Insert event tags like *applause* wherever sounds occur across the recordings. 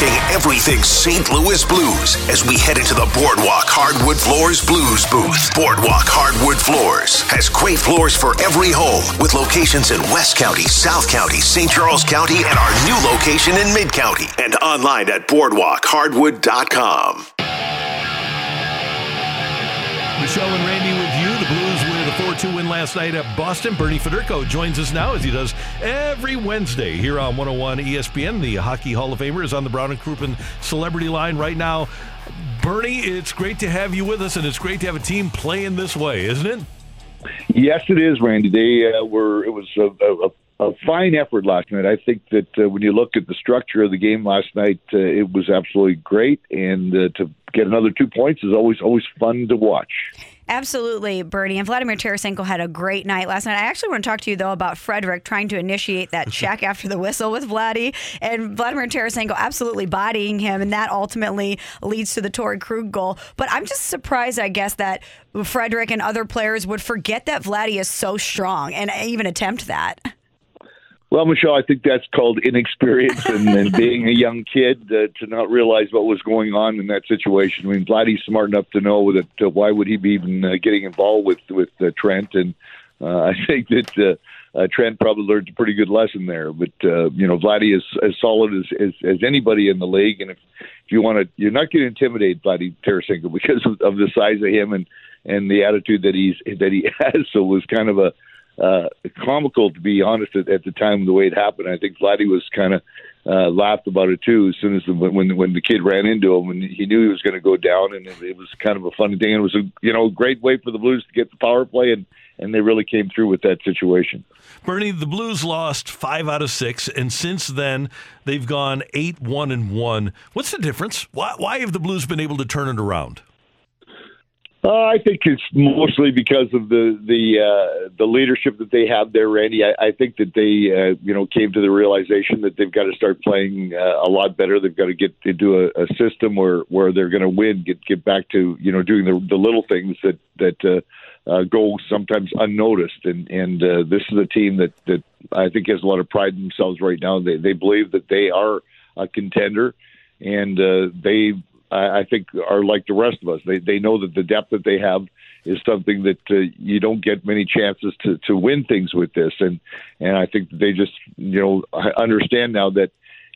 Talking everything St. Louis Blues as we head into the Boardwalk Hardwood Floors Blues booth. Boardwalk Hardwood Floors has great floors for every home with locations in West County, South County, St. Charles County, and our new location in Mid County. And online at boardwalkhardwood.com. Michelle and Randy last night at Boston. Bernie Federko joins us now as he does every Wednesday here on 101 ESPN. The Hockey Hall of Famer is on the Brown and Crouppen celebrity line right now. Bernie, it's great to have you with us, and it's great to have a team playing this way, isn't it? Yes, it is, Randy. They uh, were. It was a, a, a fine effort last night. I think that uh, when you look at the structure of the game last night, uh, it was absolutely great, and uh, to get another two points is always always fun to watch. Absolutely, Bernie. And Vladimir Tarasenko had a great night last night. I actually want to talk to you, though, about Frederic trying to initiate that *laughs* check after the whistle with Vladdy and Vladimir Tarasenko absolutely bodying him. And that ultimately leads to the Torey Krug goal. But I'm just surprised, I guess, that Frederic and other players would forget that Vladdy is so strong and even attempt that. Well, Michelle, I think that's called inexperience and, and *laughs* being a young kid uh, to not realize what was going on in that situation. I mean, Vladdy's smart enough to know that uh, why would he be even uh, getting involved with with uh, Trent? And uh, *laughs* I think that uh, uh, Trent probably learned a pretty good lesson there. But uh, you know, Vladdy is as solid as, as as anybody in the league, and if if you want to, you're not going to intimidate Vladdy Tarasenko *laughs* because of, of the size of him and and the attitude that he's that he has. So it was kind of a uh, comical to be honest at, at the time the way it happened. I think Vladdy was kind of uh, laughed about it too as soon as the, when when the kid ran into him and he knew he was going to go down and it, it was kind of a funny thing. It was a you know great way for the Blues to get the power play and and they really came through with that situation. Bernie, the Blues lost five out of six, and since then they've gone eight one and one. What's the difference? Why why have the Blues been able to turn it around? Uh, I think it's mostly because of the the uh, the leadership that they have there, Randy. I, I think that they uh, you know came to the realization that they've got to start playing uh, a lot better. They've got to get into a, a system where where they're going to win. Get get back to you know doing the the little things that that uh, uh, go sometimes unnoticed. And and uh, this is a team that that I think has a lot of pride in themselves right now. They they believe that they are a contender, and uh, they I, I think are like the rest of us. They they know that the depth that they have is something that uh, you don't get many chances to to win things with this, and and I think they just you know understand now that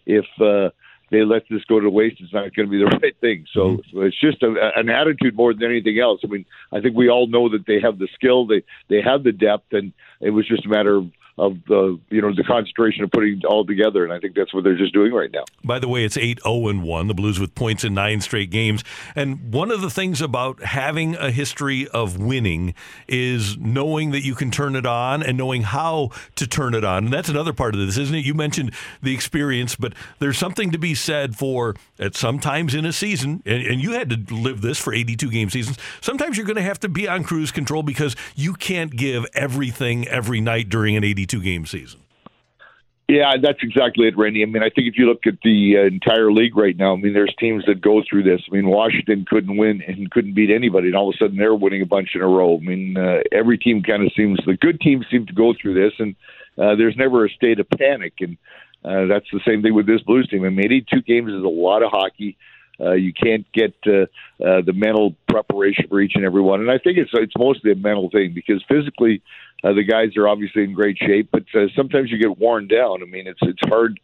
if uh, they let this go to waste, it's not going to be the *laughs* right thing. So, mm-hmm. so it's just a, an attitude more than anything else. I mean, I think we all know that they have the skill, they they have the depth, and it was just a matter of of the you know the concentration of putting it all together, and I think that's what they're just doing right now. By the way, it's eight zero oh and one. The Blues with points in nine straight games, and one of the things about having a history of winning is knowing that you can turn it on and knowing how to turn it on. And that's another part of this, isn't it? You mentioned the experience, but there's something to be said for at sometimes in a season, and, and you had to live this for 82 game seasons. Sometimes you're going to have to be on cruise control because you can't give everything every night during an 82 82 game season. Yeah, that's exactly it, Randy. I mean, I think if you look at the uh, entire league right now, I mean, there's teams that go through this. I mean, Washington couldn't win and couldn't beat anybody, and all of a sudden they're winning a bunch in a row. I mean, uh, every team kind of seems the good teams seem to go through this, and uh, there's never a state of panic. And uh, that's the same thing with this Blues team. I mean, 82 games is a lot of hockey. You can't get uh, uh, the mental preparation for each and every one, and I think it's it's mostly a mental thing because physically uh, the guys are obviously in great shape, but uh, sometimes you get worn down. I mean, it's it's hard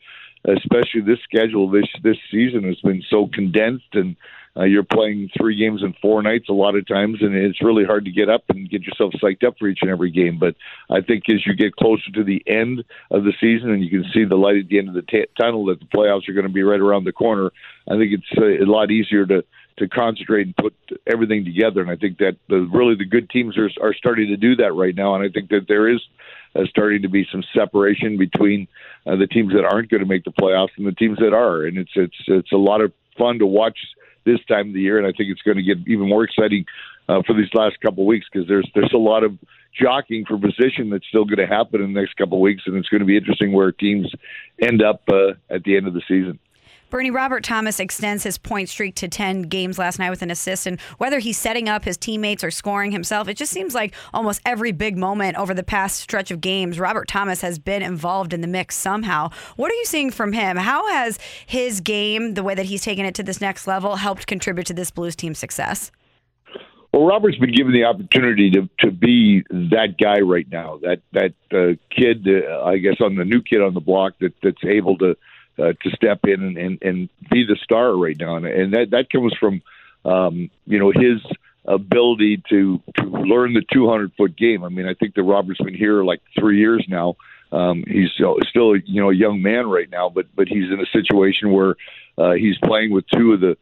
especially this schedule this this season has been so condensed and uh, you're playing three games in four nights a lot of times, and it's really hard to get up and get yourself psyched up for each and every game. But I think as you get closer to the end of the season and you can see the light at the end of the t- tunnel that the playoffs are going to be right around the corner, I think it's uh, a lot easier to to concentrate and put everything together. And I think that the, really the good teams are are starting to do that right now. And I think that there is uh, starting to be some separation between uh, the teams that aren't going to make the playoffs and the teams that are. And it's it's it's a lot of fun to watch this time of the year, and I think it's going to get even more exciting uh, for these last couple of weeks because there's there's a lot of jockeying for position that's still going to happen in the next couple of weeks, and it's going to be interesting where teams end up uh, at the end of the season. Bernie Robert Thomas extends his point streak to 10 games last night with an assist. And whether he's setting up his teammates or scoring himself, it just seems like almost every big moment over the past stretch of games, Robert Thomas has been involved in the mix somehow. What are you seeing from him? How has his game, the way that he's taken it to this next level, helped contribute to this Blues team success? Well, Robert's been given the opportunity to to be that guy right now. That that uh, kid, uh, I guess, on the new kid on the block that that's able to uh, to step in and, and, and be the star right now, and, and that that comes from um, you know his ability to to learn the 200 foot game. I mean, I think that Robert's been here like three years now. Um, he's still, still you know a young man right now, but but he's in a situation where uh, he's playing with two of the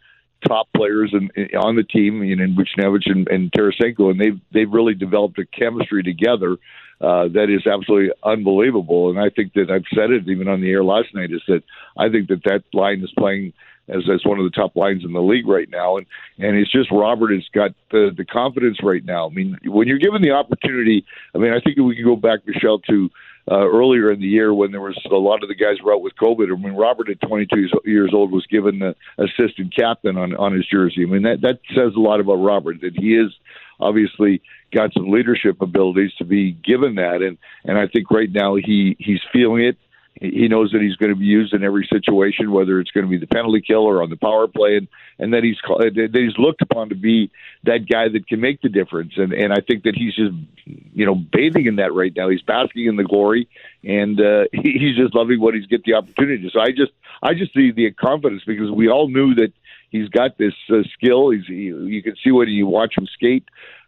top players in, in, on the team, you know, in Buchnevich and, and Tarasenko, and they've they've really developed a chemistry together uh, that is absolutely unbelievable. And I think that I've said it even on the air last night is that I think that that line is playing as as one of the top lines in the league right now. And and it's just Robert has got the the confidence right now. I mean, when you're given the opportunity, I mean, I think we can go back, Michelle, to uh, earlier in the year when there was a lot of the guys were out with COVID, and when Robert at 22 years old was given the assistant captain on on his jersey. I mean, that that says a lot about Robert that he is obviously got some leadership abilities to be given that, and and I think right now he he's feeling it. He knows that he's going to be used in every situation, whether it's going to be the penalty kill or on the power play, and and that he's that he's looked upon to be that guy that can make the difference. And and I think that he's just you know bathing in that right now. He's basking in the glory, and uh, *laughs* he's just loving what he's get the opportunity. So I just I just see the confidence because we all knew that he's got this uh, skill. He's he, you can see when you watch him skate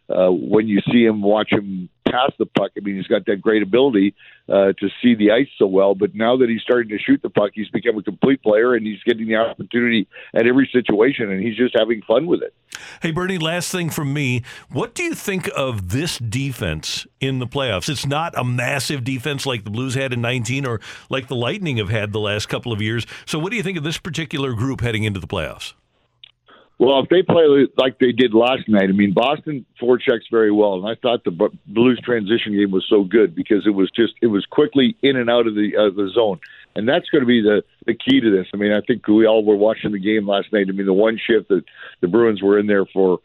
uh, when you see him, watch him pass the puck. I mean, he's got that great ability uh, to see the ice so well. But now that he's starting to shoot the puck, he's become a complete player, and he's getting the opportunity at every situation, and he's just having fun with it. Hey, Bernie, last thing from me. What do you think of this defense in the playoffs? It's not a massive defense like the Blues had in 19 or like the Lightning have had the last couple of years. So, what do you think of this particular group heading into the playoffs? Well, if they play like they did last night, I mean, Boston forechecks very well, and I thought the Blues transition game was so good because it was just it was quickly in and out of the uh, the zone, and that's going to be the the key to this. I mean, I think we all were watching the game last night. I mean, the one shift that the Bruins were in there for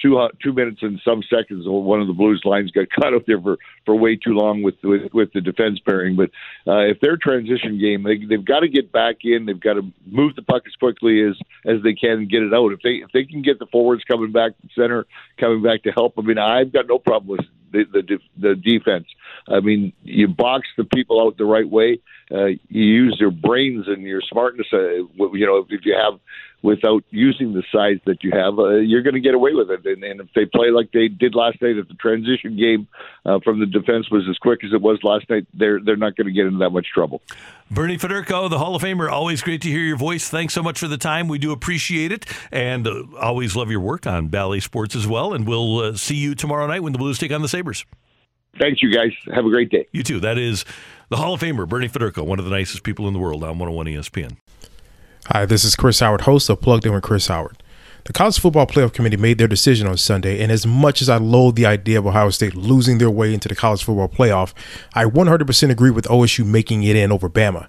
two uh, two minutes and some seconds. One of the Blues lines got *laughs* caught out there for, for way too long with with, with the defense pairing. But uh, if their transition game, they, they've got to get back in. They've got to move the puck as quickly as as they can and get it out. If they if they can get the forwards coming back center, coming back to help. I mean, I've got no problem with the the, the defense. I mean, you box the people out the right way. Uh, you use your brains and your smartness. Uh, you know, if you have without using the size that you have, uh, you're going to get away with it. And, and if they play like they did last night, if the transition game uh, from the defense was as quick as it was last night, they're they're not going to get into that much trouble. Bernie Federko, the Hall of Famer, always great to hear your voice. Thanks so much for the time. We do appreciate it, and uh, always love your work on Bally Sports as well. And we'll uh, see you tomorrow night when the Blues take on the Sabres. Thanks, you guys. Have a great day. You too. That is the Hall of Famer, Bernie Federko, one of the nicest people in the world on 101 ESPN. Hi, this is Chris Howard, host of Plugged In with Chris Howard. The College Football Playoff Committee made their decision on Sunday, and as much as I loathe the idea of Ohio State losing their way into the College Football Playoff, I 100% agree with OSU making it in over Bama.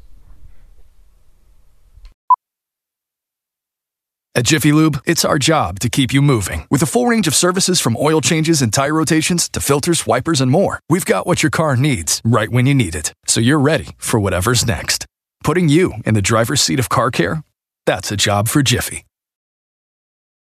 At Jiffy Lube, it's our job to keep you moving. With a full range of services from oil changes and tire rotations to filters, wipers, and more, we've got what your car needs right when you need it. So you're ready for whatever's next. Putting you in the driver's seat of car care? That's a job for Jiffy.